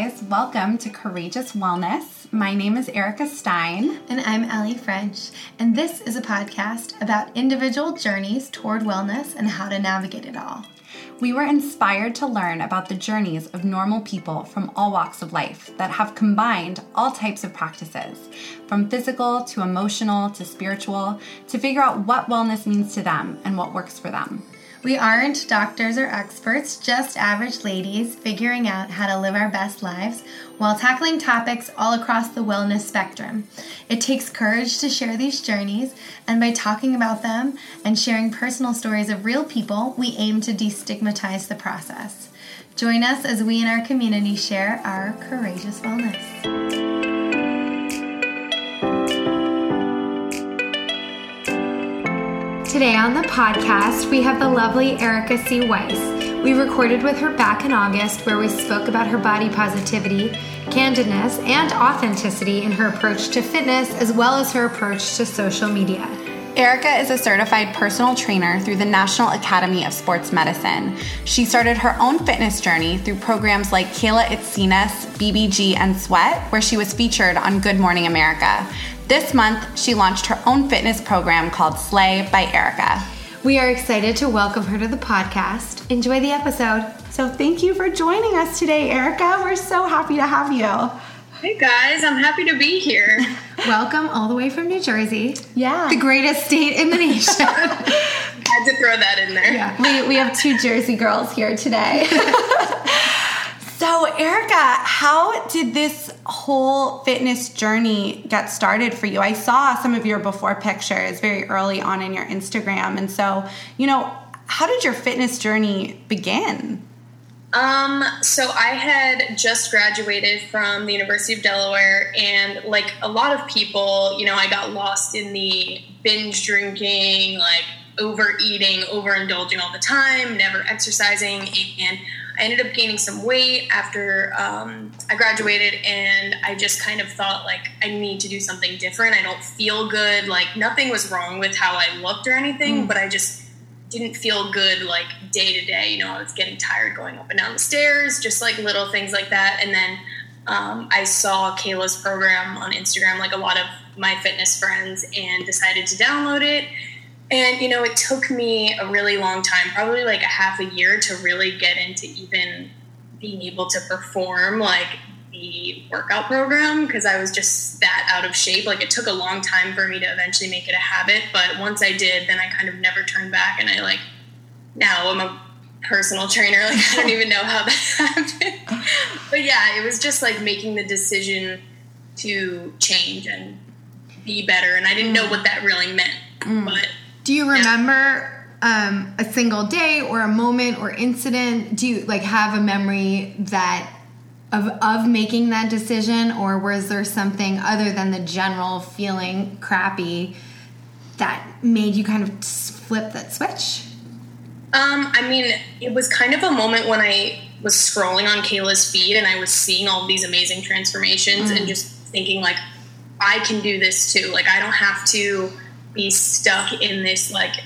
guys. Welcome to Courageous Wellness. My name is Erica Stein. And I'm Ellie French. And this is a podcast about individual journeys toward wellness and how to navigate it all. We were inspired to learn about the journeys of normal people from all walks of life that have combined all types of practices, from physical to emotional to spiritual, to figure out what wellness means to them and what works for them. We aren't doctors or experts, just average ladies figuring out how to live our best lives while tackling topics all across the wellness spectrum. It takes courage to share these journeys, and by talking about them and sharing personal stories of real people, we aim to destigmatize the process. Join us as we in our community share our courageous wellness. Today on the podcast, we have the lovely Erica C. Weiss. We recorded with her back in August where we spoke about her body positivity, candidness, and authenticity in her approach to fitness as well as her approach to social media. Erica is a certified personal trainer through the National Academy of Sports Medicine. She started her own fitness journey through programs like Kayla Itsines, BBG, and Sweat, where she was featured on Good Morning America. This month, she launched her own fitness program called Slay by Erica. We are excited to welcome her to the podcast. Enjoy the episode. So, thank you for joining us today, Erica. We're so happy to have you. Hey guys, I'm happy to be here. Welcome all the way from New Jersey. Yeah. The greatest state in the nation. Had to throw that in there. Yeah. We, we have two Jersey girls here today. So, Erica, how did this whole fitness journey get started for you? I saw some of your before pictures very early on in your Instagram. And so, you know, how did your fitness journey begin? Um, so I had just graduated from the University of Delaware, and like a lot of people, you know, I got lost in the binge drinking, like overeating, overindulging all the time, never exercising, and I ended up gaining some weight after um, I graduated, and I just kind of thought like I need to do something different. I don't feel good. Like nothing was wrong with how I looked or anything, mm. but I just didn't feel good like day to day. You know, I was getting tired going up and down the stairs, just like little things like that. And then um, I saw Kayla's program on Instagram, like a lot of my fitness friends, and decided to download it and, you know, it took me a really long time, probably like a half a year, to really get into even being able to perform like the workout program because I was just that out of shape. Like it took a long time for me to eventually make it a habit, but once I did, then I kind of never turned back. And I like now I'm a personal trainer. Like I don't even know how that happened. but yeah, it was just like making the decision to change and be better. And I didn't know what that really meant, mm. but do you remember um, a single day or a moment or incident? Do you like have a memory that of of making that decision, or was there something other than the general feeling crappy that made you kind of flip that switch? Um, I mean, it was kind of a moment when I was scrolling on Kayla's feed and I was seeing all these amazing transformations mm. and just thinking like, I can do this too. Like, I don't have to be stuck in this like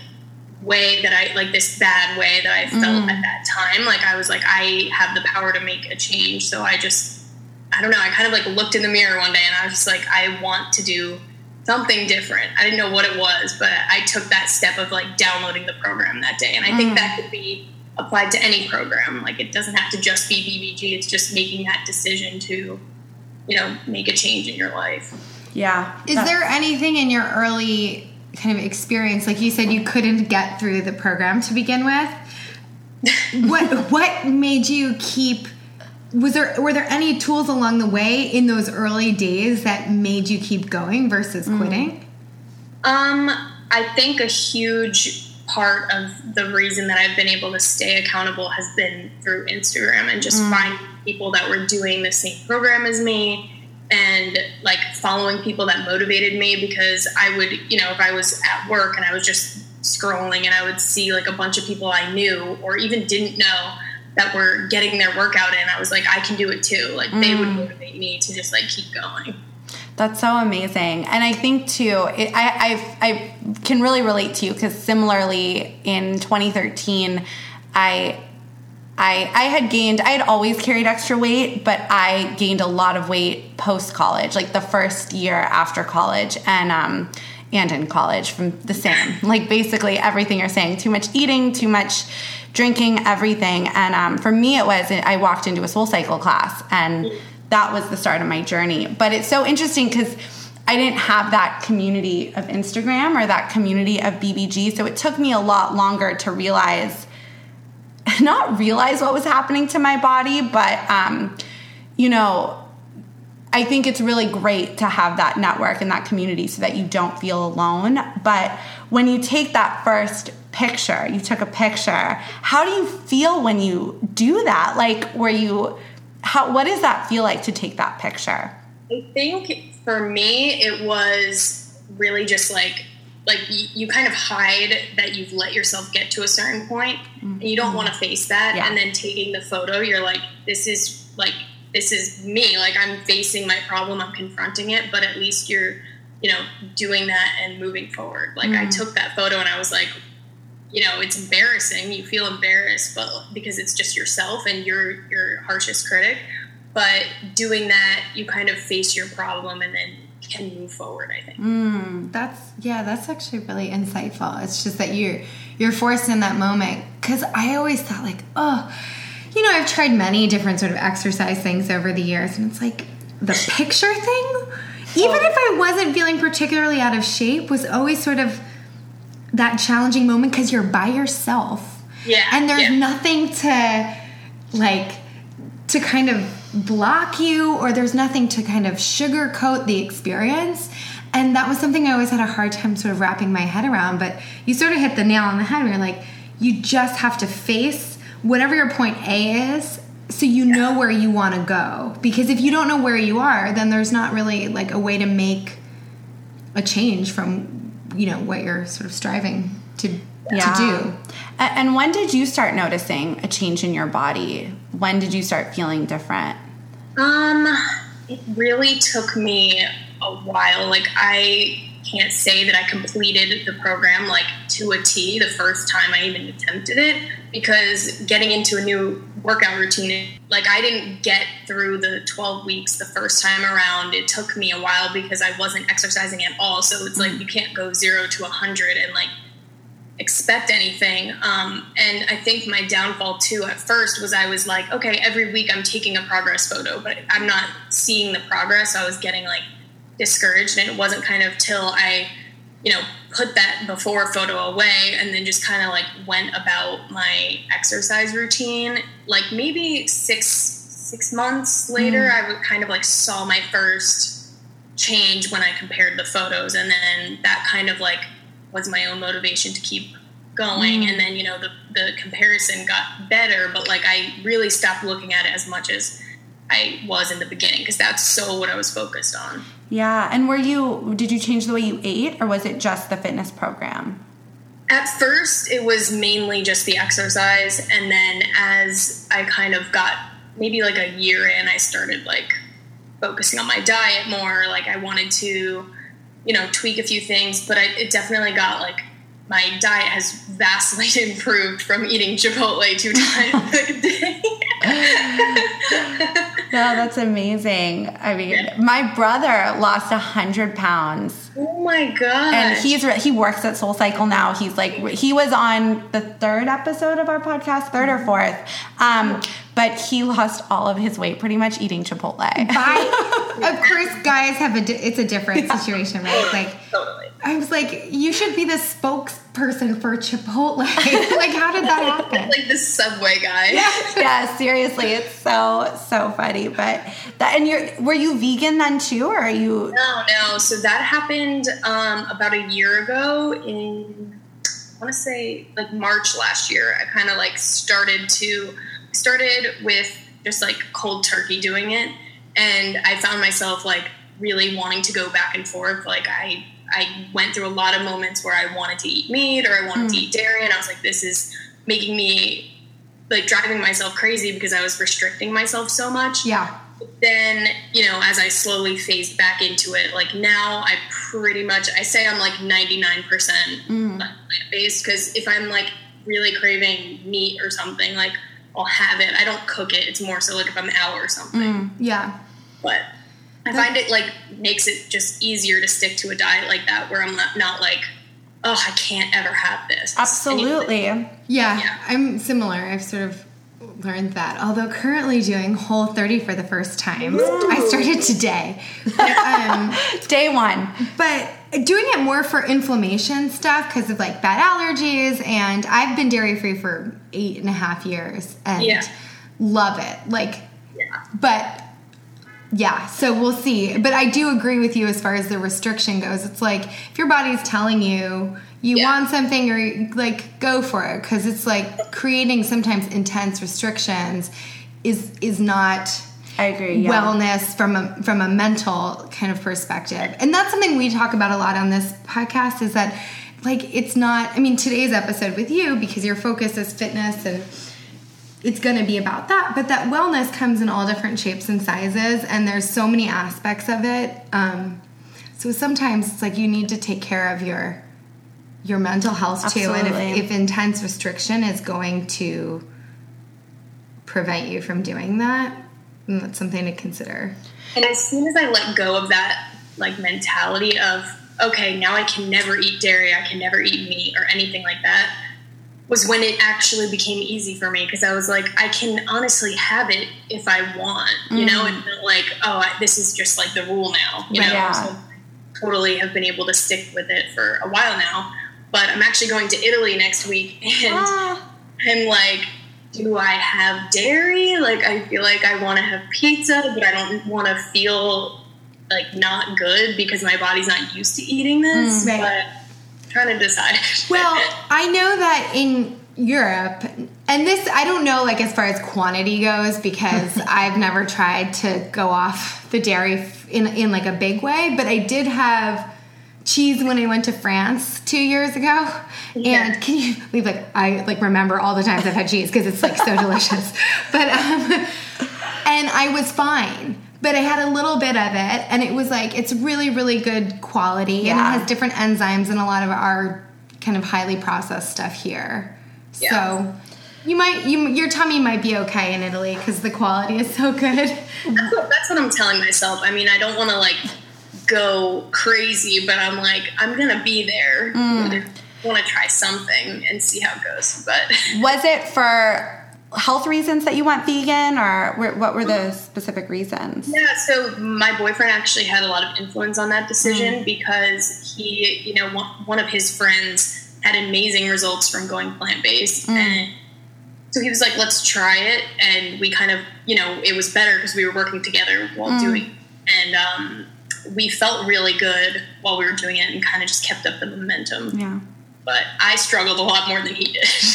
way that I like this bad way that I felt mm. at that time. Like I was like, I have the power to make a change. So I just, I don't know. I kind of like looked in the mirror one day and I was just like, I want to do something different. I didn't know what it was, but I took that step of like downloading the program that day. And I mm. think that could be applied to any program. Like it doesn't have to just be BBG. It's just making that decision to, you know, make a change in your life. Yeah. Is there anything in your early kind of experience like you said you couldn't get through the program to begin with what what made you keep was there were there any tools along the way in those early days that made you keep going versus mm. quitting um i think a huge part of the reason that i've been able to stay accountable has been through instagram and just mm. find people that were doing the same program as me and like following people that motivated me because I would, you know, if I was at work and I was just scrolling and I would see like a bunch of people I knew or even didn't know that were getting their workout in, I was like, I can do it too. Like mm. they would mm. motivate me to just like keep going. That's so amazing, and I think too, it, I, I I can really relate to you because similarly in 2013, I I, I had gained, I had always carried extra weight, but I gained a lot of weight post college, like the first year after college and, um, and in college from the same, like basically everything you're saying, too much eating, too much drinking, everything. And, um, for me, it was, I walked into a soul cycle class and that was the start of my journey. But it's so interesting because I didn't have that community of Instagram or that community of BBG. So it took me a lot longer to realize, not realize what was happening to my body, but, um, you know, I think it's really great to have that network and that community so that you don't feel alone. But when you take that first picture, you took a picture, how do you feel when you do that? Like, were you, how, what does that feel like to take that picture? I think for me, it was really just like like you, you, kind of hide that you've let yourself get to a certain point. Mm-hmm. and you don't want to face that. Yeah. and then taking the photo you're like this is like this is me. Like i'm facing my problem. I'm confronting it. But at least you're you know doing that and moving forward. Like mm-hmm. i took that photo and i was like you know it's embarrassing. You feel embarrassed but because it's just yourself and you're your harshest critic. But doing that you kind of face your problem and then can move forward i think. Mm, that's yeah that's actually really insightful. It's just that you're you're forced in that moment. Because i always thought like oh you know i've tried many different sort of exercise things over the years and it's like the picture thing? Even if i wasn't feeling particularly out of shape was always sort of that challenging moment because you're by yourself. Yeah and there's yeah. nothing to like to kind of block you or there's nothing to kind of sugarcoat the experience. And that was something I always had a hard time sort of wrapping my head around. But you sort of hit the nail on the head you're like, you just have to face whatever your point A is so you know where you want to go. Because if you don't know where you are, then there's not really like a way to make a change from, you know, what you're sort of striving to yeah. to do. And when did you start noticing a change in your body? When did you start feeling different? Um, it really took me a while. Like I can't say that I completed the program like to a T the first time I even attempted it because getting into a new workout routine, like I didn't get through the 12 weeks the first time around. It took me a while because I wasn't exercising at all. So it's like you can't go zero to 100 and like expect anything. Um, and I think my downfall too at first was I was like, okay, every week I'm taking a progress photo, but I'm not seeing the progress. So I was getting like discouraged, and it wasn't kind of till I, you know, put that before photo away and then just kind of like went about my exercise routine. Like maybe six six months later, mm. I would kind of like saw my first change when I compared the photos, and then that kind of like was my own motivation to keep going. Mm. and then you know the, the comparison got better but like i really stopped looking at it as much as i was in the beginning because that's so what i was focused on. Yeah. And were you did you change the way you ate or was it just the fitness program? At first it was mainly just the exercise. And then as i kind of got maybe like a year in i started like focusing on my diet more. Like i wanted to you know, tweak a few things, but I, it definitely got like my diet has vastly improved from eating Chipotle two times a day. no, that's amazing. I mean, yeah. my brother lost a hundred pounds. Oh my god! And he's he works at Soul Cycle now. He's like he was on the third episode of our podcast, third or fourth. Um, but he lost all of his weight pretty much eating Chipotle. By, of course, guys have a di- it's a different yeah. situation, right? Like totally. I was like, you should be the spokesperson for Chipotle. like, how did that happen? like the Subway guy. Yeah. yeah, seriously, it's so so funny. But that and you're were you vegan then too, or are you? No, no. So that happened um, about a year ago in I want to say like March last year. I kind of like started to started with just like cold turkey doing it, and I found myself like really wanting to go back and forth. Like I I went through a lot of moments where I wanted to eat meat or I wanted mm. to eat dairy, and I was like, this is making me like driving myself crazy because I was restricting myself so much. Yeah. then, you know, as I slowly phased back into it, like now I pretty much, I say I'm like 99% mm. plant based because if I'm like really craving meat or something, like I'll have it. I don't cook it. It's more so like if I'm out or something. Mm. Yeah. But I find it like makes it just easier to stick to a diet like that where I'm not, not like, oh, I can't ever have this. Absolutely. Yeah, Yeah. I'm similar. I've sort of learned that. Although currently doing Whole 30 for the first time. I started today. Um, Day one. but doing it more for inflammation stuff because of like bad allergies. And I've been dairy free for eight and a half years and Yeah. love it. Like, Yeah. but yeah, so we'll see. But I do agree with you as far as the restriction goes. It's like if your body's telling you you Yeah. want something or like go for it because it's like creating sometimes intense restrictions is is not I agree. Yeah. wellness from a from a mental kind of perspective. And that's something we talk about a lot on this podcast is that like it's not I mean today's episode with you because your focus is fitness and it's going to be about that. But that wellness comes in all different shapes and sizes and there's so many aspects of it. Um, so sometimes it's like you need to take care of your your mental health too. And if, if intense restriction is going to prevent you from doing that then that's something to consider. And as soon as I let go of that like mentality of okay, now I can never eat dairy, I can never eat meat or anything like that, was when it actually became easy for me because I was like, I can honestly have it if I want, you know, and not like, oh, I, this is just like the rule now, you Right. know. Yeah. So totally have been able to stick with it for a while now. But I'm actually going to Italy next week, and Ah. I'm like, do I have dairy? Like, I feel like I want to have pizza, but I don't want to feel like not good because my body's not used to eating this. Mm, right. But Trying to decide. Well, I know that in Europe, and this I don't know like as far as quantity goes because I've never tried to go off the dairy in in like a big way, but I did have cheese when I went to France two years ago. Yeah. And can you believe like I like remember all the times I've had cheese because it's like so delicious. But um and I was fine. But I had a little bit of it, and it was like it's really, really good quality, and Yeah. it has different enzymes and a lot of our kind of highly processed stuff here. Yeah. So you might, you, your tummy might be okay in Italy because the quality is so good. That's what, that's what I'm telling myself. I mean, I don't want to like go crazy, but I'm like, I'm gonna be there. Mm. I want to try something and see how it goes. But Was it for health reasons that you went vegan, or what were the specific reasons? Yeah, so my boyfriend actually had a lot of influence on that decision mm. because he, you know, one, of his friends had amazing results from going plant based. Mm. And so he was like, let's try it. And we kind of, you know, it was better because we were working together while mm. doing it. And um, we felt really good while we were doing it and kind of just kept up the momentum. Yeah. But I struggled a lot more than he did.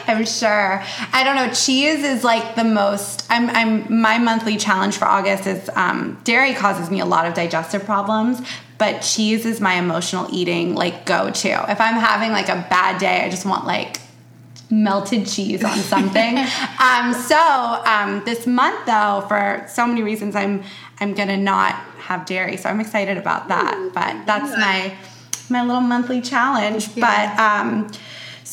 I'm sure. I don't know. Cheese is like the most. I'm. I'm. My monthly challenge for August is um, dairy causes me a lot of digestive problems, but cheese is my emotional eating like go to. If I'm having like a bad day, I just want like melted cheese on something. um, so um, this month though, for so many reasons, I'm I'm gonna not have dairy. So I'm excited about that. But that's my my little monthly challenge. Yeah. But um,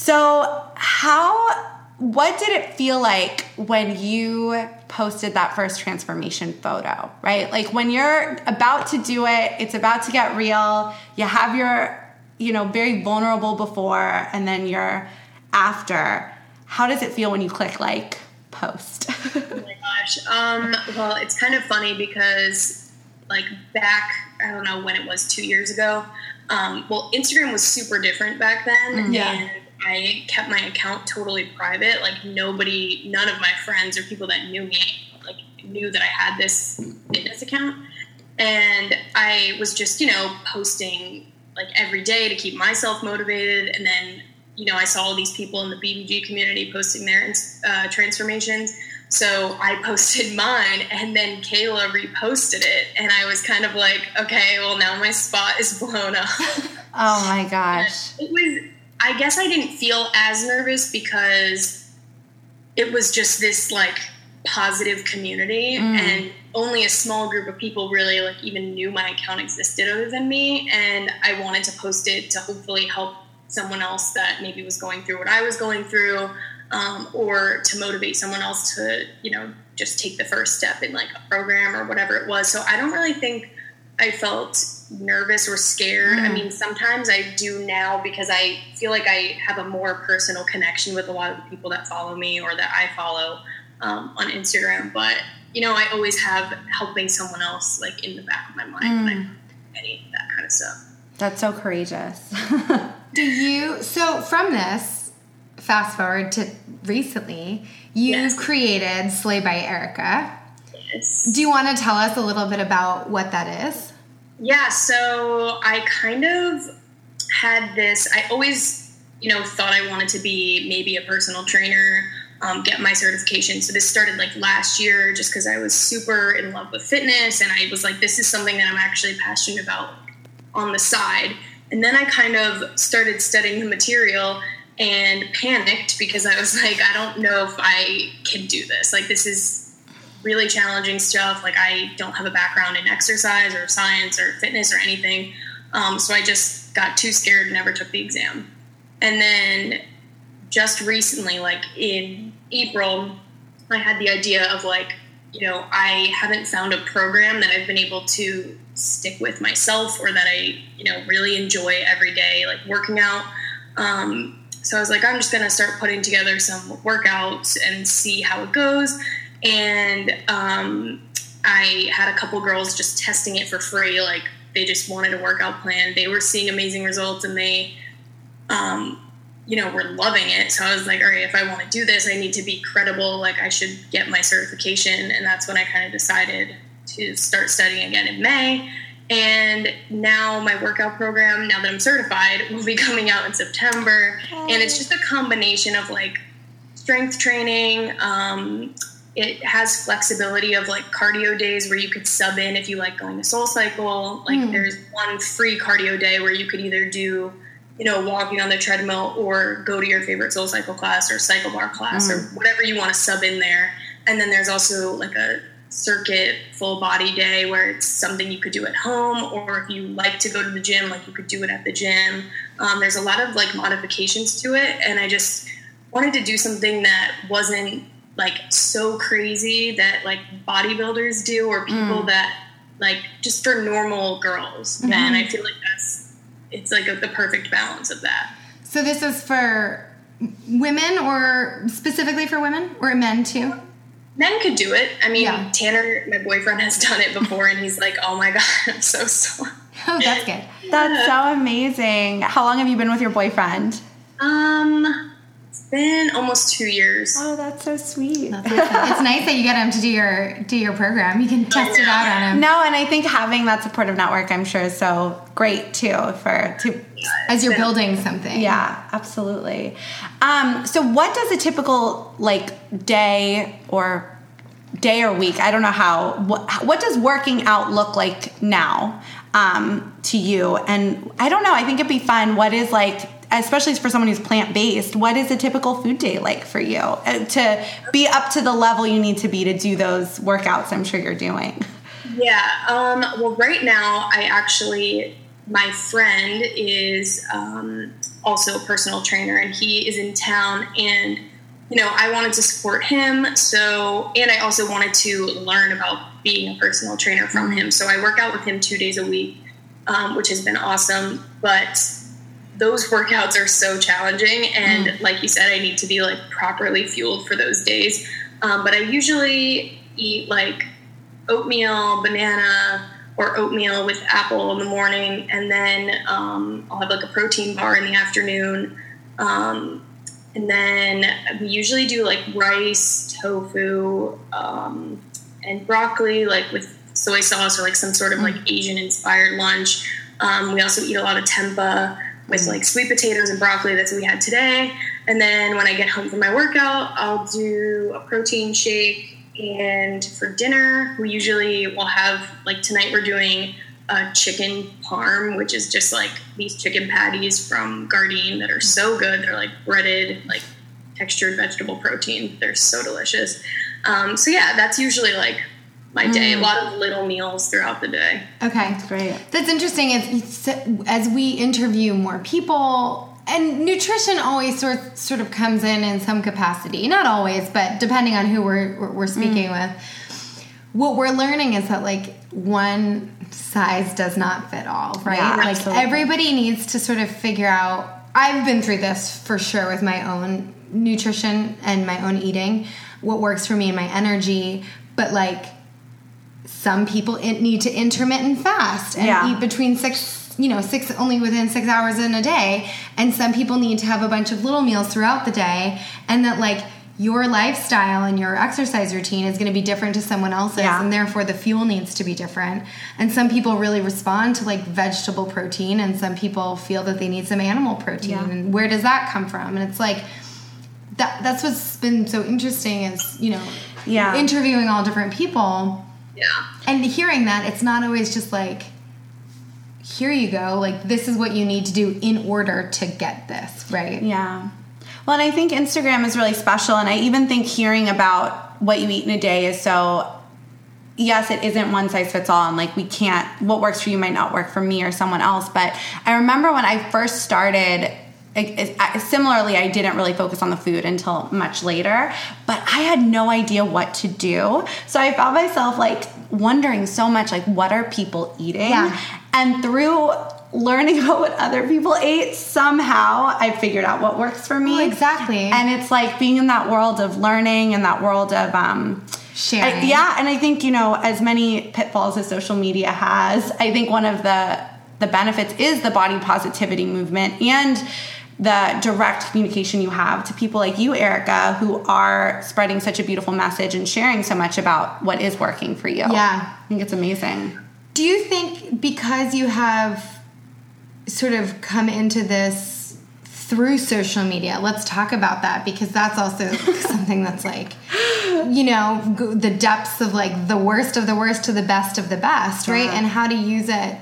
so how? What did it feel like when you posted that first transformation photo? Right, like when you're about to do it, it's about to get real. You have your, you know, very vulnerable before, and then you're after. How does it feel when you click like post? Oh my gosh. Um, well, it's kind of funny because, like, back, I don't know when it was, two years ago, um, well, Instagram was super different back then. Yeah. And I kept my account totally private. Like, nobody, none of my friends or people that knew me, like, knew that I had this fitness account. And I was just, you know, posting, like, every day to keep myself motivated. And then, you know, I saw all these people in the BBG community posting their uh, transformations. So I posted mine, and then Kayla reposted it, and I was kind of like, okay, well now my spot is blown up. oh my gosh. it was, I guess I didn't feel as nervous because it was just this like positive community, and only a small group of people really like even knew my account existed other than me, and I wanted to post it to hopefully help someone else that maybe was going through what I was going through. um, or to motivate someone else to, you know, just take the first step in like a program or whatever it was. So I don't really think I felt nervous or scared. Mm. I mean, sometimes I do now because I feel like I have a more personal connection with a lot of the people that follow me or that I follow um, on Instagram. But you know, I always have helping someone else like in the back of my mind mm. any that kind of stuff. That's so courageous. do you? So from this, fast forward to recently, you've yes. created Slay by Erica. Yes. Do you want to tell us a little bit about what that is? Yeah, so I kind of had this, I always, you know, thought I wanted to be maybe a personal trainer, um, get my certification. So this started like last year just because I was super in love with fitness and I was like, this is something that I'm actually passionate about on the side. And then I kind of started studying the material and panicked because I was like, I don't know if I can do this. Like, this is really challenging stuff. Like I don't have a background in exercise or science or fitness or anything. Um, so I just got too scared and never took the exam. And then just recently, like in April, I had the idea of like, you know, I haven't found a program that I've been able to stick with myself or that I, you know, really enjoy every day, like working out. Um, so I was like, I'm just going to start putting together some workouts and see how it goes and um, I had a couple girls just testing it for free. Like they just wanted a workout plan. They were seeing amazing results, and they, um, you know, were loving it. So I was like, all right, if I want to do this, I need to be credible. Like I should get my certification, and that's when I kind of decided to start studying again in May. And now my workout program, now that I'm certified, will be coming out in September. And it's just a combination of like strength training, um, it has flexibility of like cardio days where you could sub in if you like going to soul cycle like mm. there's one free cardio day where you could either do you know walking on the treadmill or go to your favorite soul cycle class or cycle bar class mm. or hmm. whatever you want to sub in there and then there's also like a circuit full body day where it's something you could do at home or if you like to go to the gym like you could do it at the gym um, there's a lot of like modifications to it and i just wanted to do something that wasn't like so crazy that like bodybuilders do or people mm. that like just for normal girls mm-hmm. then i feel like that's it's like a, the perfect balance of that. So this is for women or specifically for women? Or men too? Men could do it. I mean yeah. tanner my boyfriend has done it before and he's like oh my god i'm so sore oh that's good. That's so amazing. How long have you been with your boyfriend? Um been almost two years. Oh, that's so sweet. That's it's nice that you get him to do your do your program. You can test it out on him. No, and I think having that supportive network, I'm sure, is so great too for to yeah, as you're been, building something. Yeah, absolutely. Um, so, what does a typical like day or day or week? I don't know how. What, what does working out look like now um, to you? And I don't know. I think it'd be fun. What is like especially for someone who's plant based, what is a typical food day like for you uh, to be up to the level you need to be to do those workouts? I'm sure you're doing. Yeah. Um, well, right now, I actually, my friend is um, also a personal trainer and he is in town and you know, I wanted to support him. So, and I also wanted to learn about being a personal trainer from him. So I work out with him two days a week, um, which has been awesome. But those workouts are so challenging and mm. like you said i need to be like properly fueled for those days. Um, but i usually eat like oatmeal banana or oatmeal with apple in the morning. And then um, i'll have like a protein bar in the afternoon. Um, and then we usually do like rice tofu um, and broccoli like with soy sauce or like some sort of like mm. asian inspired lunch. Um, we also eat a lot of tempeh with like sweet potatoes and broccoli. That's what we had today. And then when I get home from my workout, I'll do a protein shake. And for dinner, we usually will have like tonight we're doing a chicken parm, which is just like these chicken patties from Gardein that are so good. They're like breaded, like textured vegetable protein. They're so delicious. Um, so yeah, that's usually like my day. Mm. A lot of little meals throughout the day. Okay, That's great. That's interesting. As as we interview more people, and nutrition always sort sort of comes in in some capacity. Not always, but depending on who we're we're speaking mm. with. What we're learning is that like one size does not fit all, right? Yeah, like absolutely. everybody needs to sort of figure out. I've been through this for sure with my own nutrition and my own eating, what works for me and my energy, but like some people need to intermittent fast and yeah. eat between six you know six only within six hours in a day and some people need to have a bunch of little meals throughout the day and that like your lifestyle and your exercise routine is going to be different to someone else's yeah. and therefore the fuel needs to be different and some people really respond to like vegetable protein and some people feel that they need some animal protein yeah. and where does that come from and it's like that that's what's been so interesting is you know yeah interviewing all different people yeah and hearing that it's not always just like here you go like this is what you need to do in order to get this right yeah well, and I think Instagram is really special. And I even think hearing about what you eat in a day is so yes, it isn't one size fits all, and like we can't, what works for you might not work for me or someone else. But I remember when I first started. Similarly, I didn't really focus on the food until much later, but I had no idea what to do. So I found myself like wondering so much, like, what are people eating? Yeah. And through learning about what other people ate, somehow I figured out what works for me. Oh, exactly. And it's like being in that world of learning and that world of um, sharing. I, yeah, and I think you know as many pitfalls as social media has, I think one of the the benefits is the body positivity movement and the direct communication you have to people like you, Erica, who are spreading such a beautiful message and sharing so much about what is working for you. Yeah. I think it's amazing. Do you think because you have sort of come into this through social media. Let's talk about that because that's also something that's like, you know, the depths of like the worst of the worst to the best of the best, right? Yeah. And how to use it.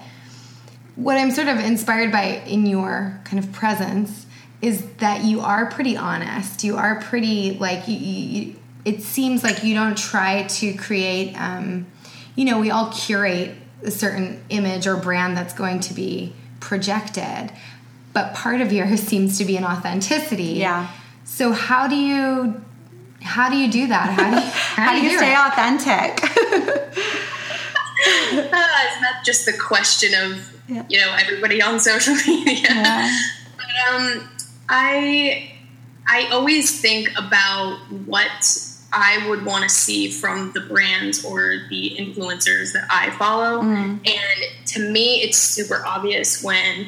What I'm sort of inspired by in your kind of presence is that you are pretty honest. You are pretty like you, you, it seems like you don't try to create um, you know, we all curate a certain image or brand that's going to be projected but part of yours seems to be an authenticity yeah so how do you how do you do that how do you, how, how do you, do stay it? authentic uh, it's not just the question of yeah. you know everybody on social media yeah. but um i i always think about what I would want to see from the brands or the influencers that I follow. Mm. And to me, it's super obvious when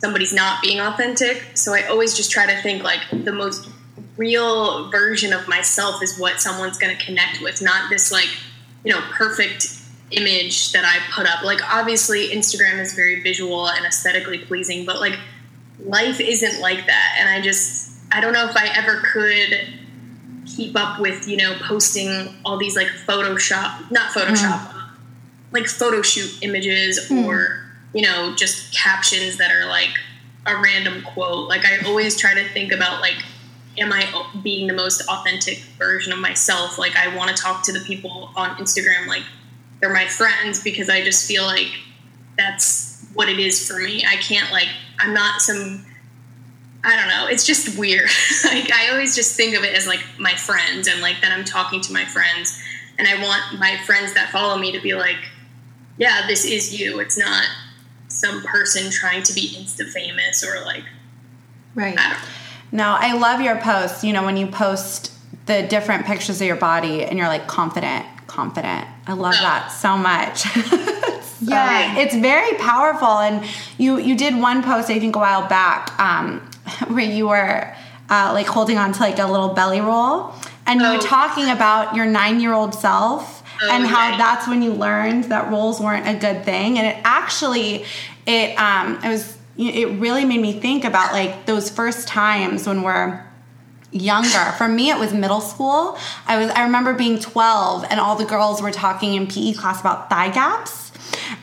somebody's not being authentic. So I always just try to think like the most real version of myself is what someone's going to connect with, not this like, you know, perfect image that I put up. Like, obviously, Instagram is very visual and aesthetically pleasing, but like, life isn't like that. And I just, I don't know if I ever could keep up with you know posting all these like Photoshop, not Photoshop, mm. like photo shoot images mm. or you know just captions that are like a random quote. Like I always try to think about like am I being the most authentic version of myself? Like I want to talk to the people on Instagram like they're my friends because I just feel like that's what it is for me. I can't like I'm not some I don't know. It's just weird. like I always just think of it as like my friends and like that I'm talking to my friends and I want my friends that follow me to be like, yeah, this is you. It's not some person trying to be insta famous or like Right. I no, I love your posts, you know, when you post the different pictures of your body and you're like confident, confident. I love oh. that so much. yeah, it's very powerful. And you you did one post I think a while back um, where you were uh, like holding on to like a little belly roll, and you were oh. talking about your nine year old self oh, and how that's when you learned that rolls weren't a good thing, and it actually it um it was it really made me think about like those first times when we're younger. For me, it was middle school. I was I remember being 12 and all the girls were talking in PE class about thigh gaps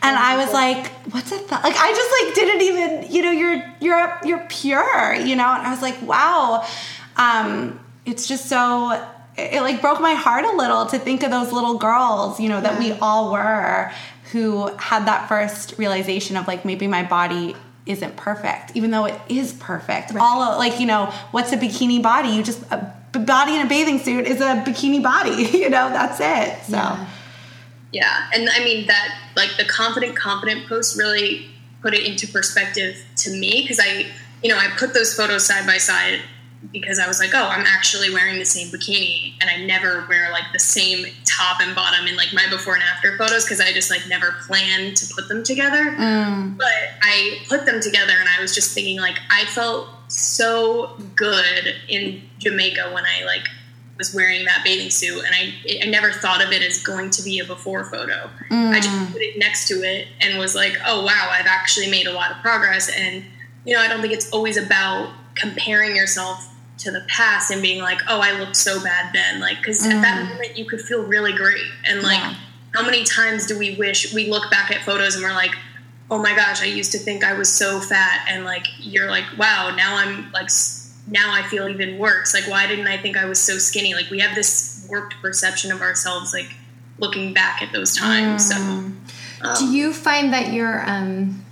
and I was like, "What's a th-? like?" I just like didn't even, you know, you're you're you're pure, you know. And I was like, "Wow, um, it's just so." It, it like broke my heart a little to think of those little girls, you know, that we all were, who had that first realization of like maybe my body isn't perfect, even though it is perfect. Right. All like you know, what's a bikini body? You just a body in a bathing suit is a bikini body. you know, that's it. So. Yeah. Yeah, and I mean that like the confident, confident post really put it into perspective to me because I, you know, I put those photos side by side because I was like, oh, I'm actually wearing the same bikini, and I never wear like the same top and bottom in like my before and after photos because I just like never planned to put them together. Mm. But I put them together, and I was just thinking like I felt so good in Jamaica when I like was wearing that bathing suit, and I I never thought of it as going to be a before photo. Mm. I just put it next to it and was like, oh wow, I've actually made a lot of progress, and you know I don't think it's always about comparing yourself to the past and being like, oh, I looked so bad then. Like, because mm. at that mm. moment you could feel really great. And like, yeah. how many times do we wish we look back at photos and we're like, oh my gosh, I used to think I was so fat. And like, you're like, wow, now I'm like, now I feel even worse. Like, why didn't I think I was so skinny? Like, we have this warped perception of ourselves, like, looking back at those times. Mm. So, um, do you find that your, um,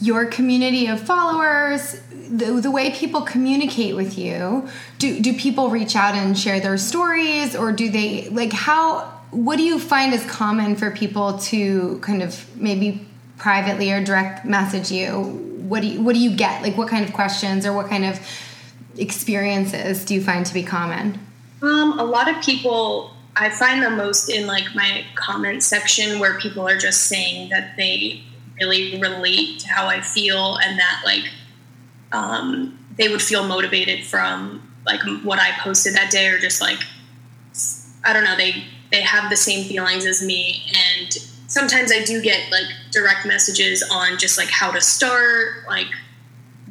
your community of followers the, the way people communicate with you do do people reach out and share their stories or do they like how what do you find is common for people to kind of maybe privately or direct message you what do you what do you get like what kind of questions or what kind of experiences do you find to be common? Um, a lot of people i find the most in like my comment section where people are just saying that they really relate to how i feel and that like um, they would feel motivated from like what I posted that day, or just like I don't know, they they have the same feelings as me, and sometimes I do get like direct messages on just like how to start, like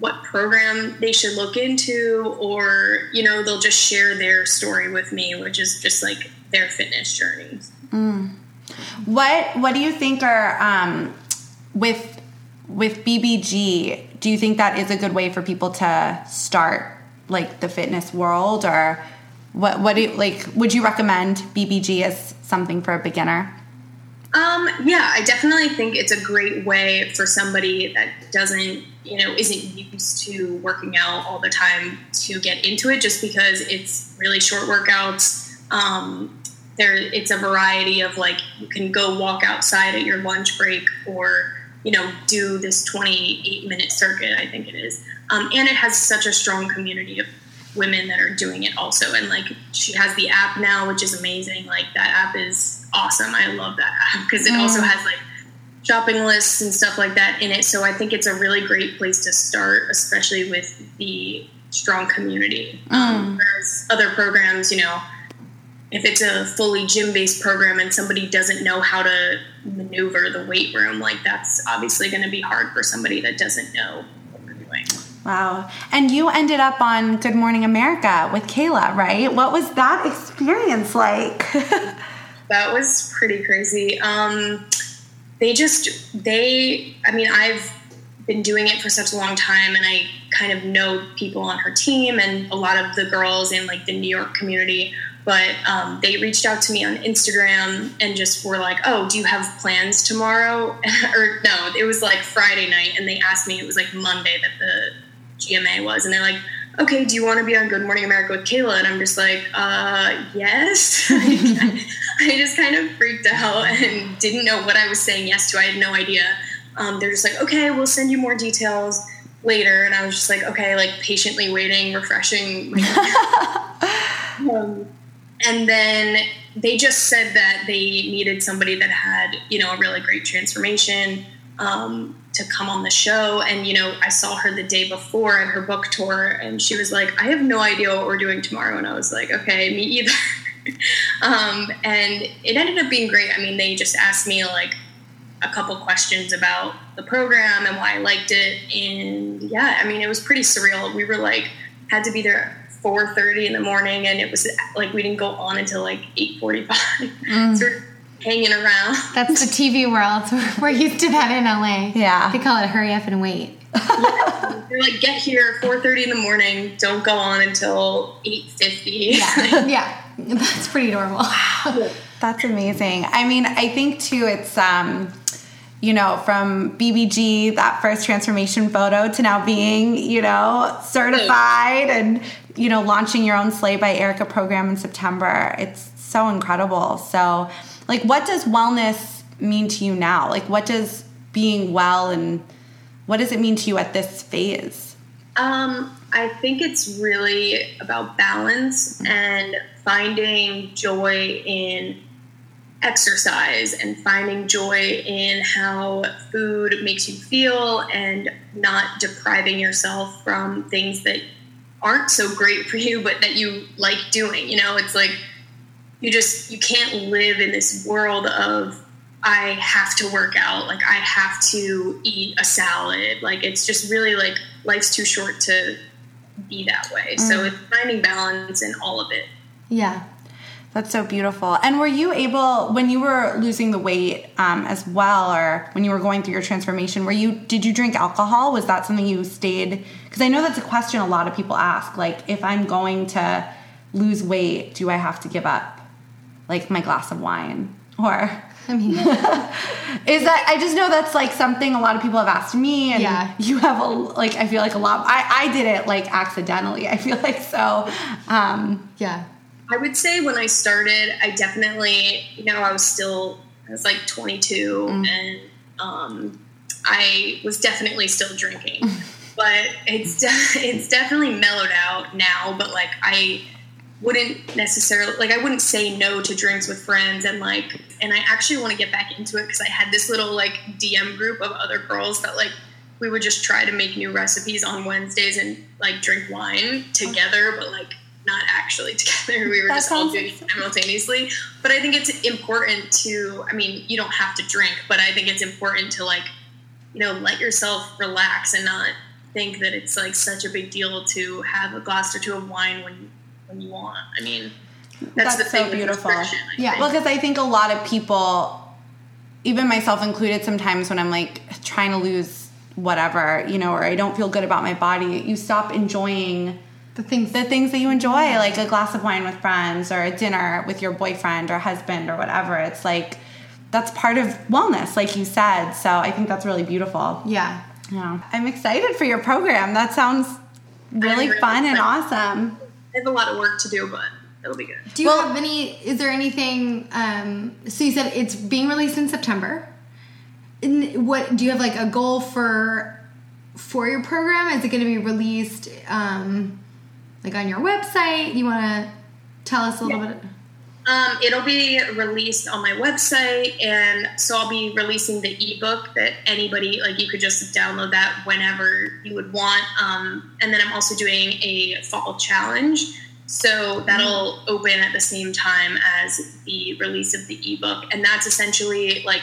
what program they should look into, or you know they'll just share their story with me, which is just like their fitness journey. Mm. What What do you think are um, with with BBG? do you think that is a good way for people to start like the fitness world or what what do you, like would you recommend BBG as something for a beginner? Um, yeah, I definitely think it's a great way for somebody that doesn't, you know, isn't used to working out all the time to get into it just because it's really short workouts. Um, there, it's a variety of like, you can go walk outside at your lunch break or you know, do this 28 minute circuit, I think it is. Um, and it has such a strong community of women that are doing it also. And like she has the app now, which is amazing. Like that app is awesome. I love that app because it mm. also has like shopping lists and stuff like that in it. So I think it's a really great place to start, especially with the strong community. Mm. Um, whereas other programs, you know, if it's a fully gym based program and somebody doesn't know how to maneuver the weight room, like that's obviously going to be hard for somebody that doesn't know what they're doing. Wow. And you ended up on Good Morning America with Kayla, right? What was that experience like? that was pretty crazy. Um, they just, they, I mean, I've been doing it for such a long time and I kind of know people on her team and a lot of the girls in like the New York community but um, they reached out to me on Instagram and just were like, "Oh, do you have plans tomorrow?" or no, it was like Friday night, and they asked me. It was like Monday that the GMA was, and they're like, "Okay, do you want to be on Good Morning America with Kayla?" And I'm just like, "Uh, yes." I just kind of freaked out and didn't know what I was saying yes to. I had no idea. Um, they're just like, "Okay, we'll send you more details." later and i was just like okay like patiently waiting refreshing um, and then they just said that they needed somebody that had you know a really great transformation um, to come on the show. And you know i saw her the day before at her book tour and she was like i have no idea what we're doing tomorrow. And i was like okay me either. Um, and it ended up being great. I mean they just asked me like a couple questions about the program and why i liked it. And yeah i mean it was pretty surreal. We were like had to be there 4.30 in the morning and it was like we didn't go on until like 8.45 mm. so hanging around. That's the tv world we're used to that in la yeah. They call it hurry up and wait. Yeah, they're like get here 4.30 in the morning. Don't go on until 8.50 yeah. Yeah. That's pretty normal. Wow. That's amazing. I mean i think too it's um you know, from BBG, that first transformation photo, to now being, you know, certified and, you know, launching your own Slay by Erica program in September. It's so incredible. So, like, what does wellness mean to you now? Like, what does being well and what does it mean to you at this phase? Um, I think it's really about balance and finding joy in exercise and finding joy in how food makes you feel and not depriving yourself from things that aren't so great for you but that you like doing you know it's like you just you can't live in this world of i have to work out like i have to eat a salad like it's just really like life's too short to be that way mm. so it's finding balance in all of it yeah that's so beautiful. And were you able, when you were losing the weight um, as well, or when you were going through your transformation, were you did you drink alcohol? Was that something you stayed? Because I know that's a question a lot of people ask. Like, if I'm going to lose weight, do I have to give up like my glass of wine? Or I mean, is that I just know that's like something a lot of people have asked me, and yeah. you have a like I feel like a lot. I I did it like accidentally. I feel like so. Um, yeah. I would say when I started, I definitely, you know, I was still, I was like 22 mm. and um, I was definitely still drinking. but it's de- it's definitely mellowed out now, but like I wouldn't necessarily like I wouldn't say no to drinks with friends and like and I actually want to get back into it because I had this little like DM group of other girls that like we would just try to make new recipes on Wednesdays and like drink wine together, but like not actually together. We were that just all doing it simultaneously. But I think it's important to, I mean, you don't have to drink, but I think it's important to like, you know, let yourself relax and not think that it's like such a big deal to have a glass or two of wine when when you want. I mean, that's, that's so beautiful. Yeah, well, because I think a lot of people, even myself included, sometimes when I'm like trying to lose whatever, you know, or I don't feel good about my body, you stop enjoying the things the things that you enjoy yeah. like a glass of wine with friends or a dinner with your boyfriend or husband or whatever. It's like that's part of wellness like you said. So i think that's really beautiful. Yeah. Yeah. I'm excited for your program. That sounds really, really fun and awesome i have a lot of work to do but it'll be good do you well, have any is there anything um so you said it's being released in september in, what do you have like a goal for for your program is it going to be released um like on your website? You want to tell us a little yeah. bit? Um, it'll be released on my website, and so I'll be releasing the ebook that anybody like you could just download that whenever you would want. Um, and then I'm also doing a fall challenge, so that'll mm-hmm. open at the same time as the release of the ebook, and that's essentially like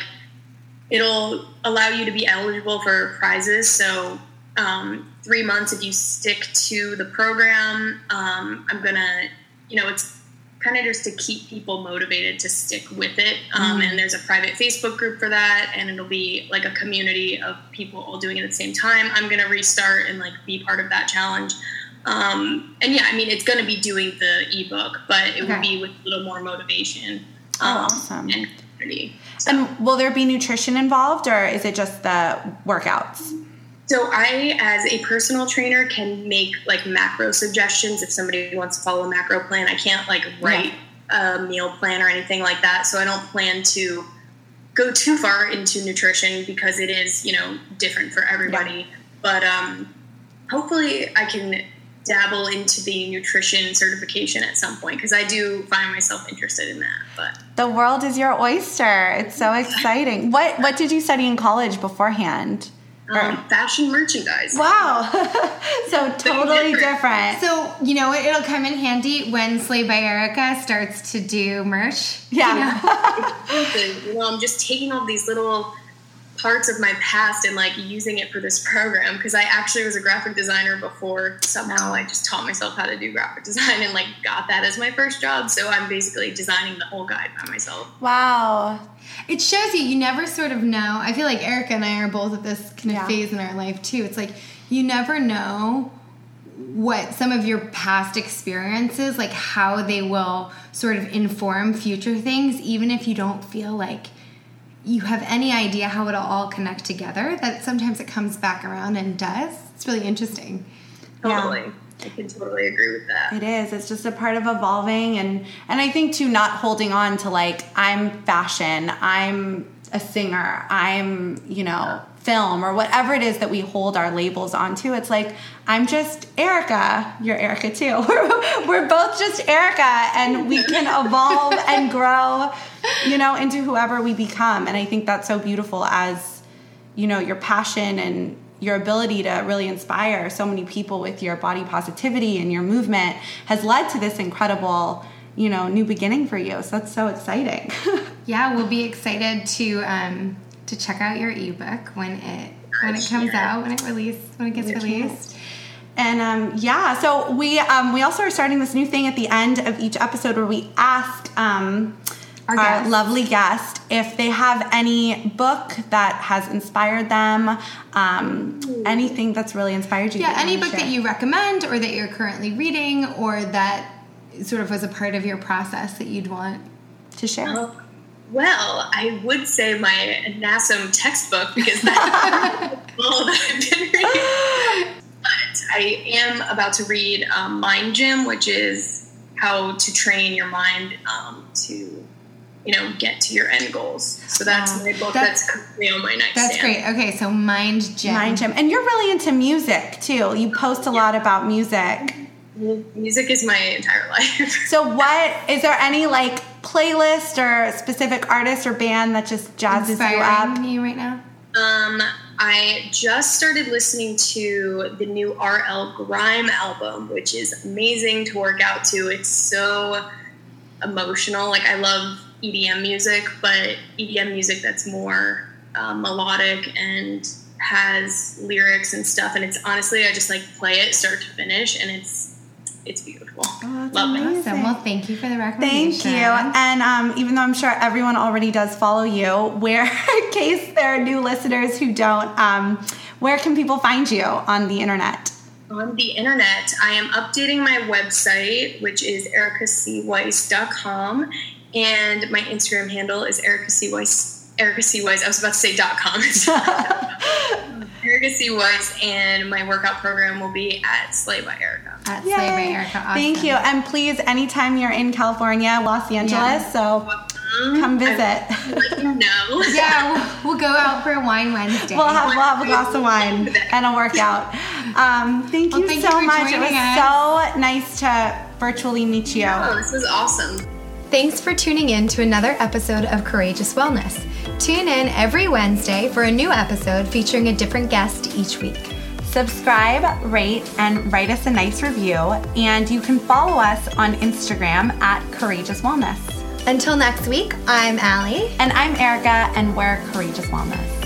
it'll allow you to be eligible for prizes. So um, three months if you stick to the program. Um, I'm gonna, you know, it's kind of just to keep people motivated to stick with it. Um, mm And there's a private Facebook group for that, and it'll be like a community of people all doing it at the same time. I'm gonna restart and like be part of that challenge. Um, and yeah, I mean, it's gonna be doing the ebook, but it okay. would be with a little more motivation. oh, um, awesome. And community. So. And will there be nutrition involved, or is it just the workouts? So I, as a personal trainer, can make like macro suggestions if somebody wants to follow a macro plan. I can't like write yeah. a meal plan or anything like that. So I don't plan to go too far into nutrition because it is, you know, different for everybody. Yeah. But um, hopefully I can dabble into the nutrition certification at some point because I do find myself interested in that. But the world is your oyster. It's so exciting. what what did you study in college beforehand? Um, fashion merchandise. Wow. so totally different. So, you know, it'll come in handy when Slay by Erica starts to do merch. Yeah. You know, you know I'm just taking all these little parts of my past and like using it for this program because I actually was a graphic designer before somehow I just taught myself how to do graphic design and like got that as my first job. So I'm basically designing the whole guide by myself. Wow. It shows you, you never sort of know. I feel like Erica and I are both at this kind of yeah. phase in our life too. It's like you never know what some of your past experiences, like how they will sort of inform future things, even if you don't feel like you have any idea how it'll all connect together, that sometimes it comes back around and does. It's really interesting. Totally. Yeah. I can totally agree with that. It is. It's just a part of evolving and and I think too not holding on to like I'm fashion, I'm a singer, I'm, you know, film or whatever it is that we hold our labels onto. It's like, I'm just Erica. You're Erica too. We're, we're both just Erica and we can evolve and grow, you know, into whoever we become. And I think that's so beautiful as, you know, your passion and your ability to really inspire so many people with your body positivity and your movement has led to this incredible you know new beginning for you so that's so exciting yeah we'll be excited to um, to check out your ebook when it when it comes out when it release when it gets released. And um, yeah, so we um, we also are starting this new thing at the end of each episode where we ask um, our, our lovely guest if they have any book that has inspired them, um, anything that's really inspired you. Yeah, any book share. that you recommend or that you're currently reading or that sort of was a part of your process that you'd want to share. Oh, well, I would say my NASM textbook because that's all that I've been reading. But I am about to read um, Mind Gym, which is how to train your mind um, to, you know, get to your end goals. So that's wow. my book that's, that's currently on my nightstand. That's great. Okay, so Mind Gym. Mind Gym. And you're really into music, too. You post a yeah. lot about music. Music is my entire life. so what, is there any, like, playlist or specific artist or band that just jazzes Inspiring you up? you right now? Um, I just started listening to the new RL Grime album, which is amazing to work out to. It's so emotional. Like I love EDM music, but EDM music that's more uh, melodic and has lyrics and stuff. And it's honestly, I just like play it start to finish, and it's it's beautiful. Oh, Love amazing. it. Awesome. Well, thank you for the recommendation. Thank you. And um, even though I'm sure everyone already does follow you, where in case there are new listeners who don't, um, where can people find you on the internet? On the internet, I am updating my website, which is ericacweiss.com, and my Instagram handle is ericacweiss. Erica C. Weiss. I was about to say dot com. Erica C. Weiss, and my workout program will be at Slay by Erica. At Yay. Slay by Erica. Awesome. Thank you. And please, anytime you're in California, Los Angeles, yeah. so come visit. No. yeah, we'll, we'll, go out for a wine Wednesday. We'll have, we'll have a glass of wine and a workout. Um, thank well, you thank so you much. It was us. so nice to virtually meet you. Oh, this was awesome. Thanks for tuning in to another episode of Courageous Wellness. Tune in every Wednesday for a new episode featuring a different guest each week. Subscribe, rate, and write us a nice review. And you can follow us on Instagram at Courageous Wellness. Until next week, I'm Allie. And I'm Erica, and we're Courageous Wellness.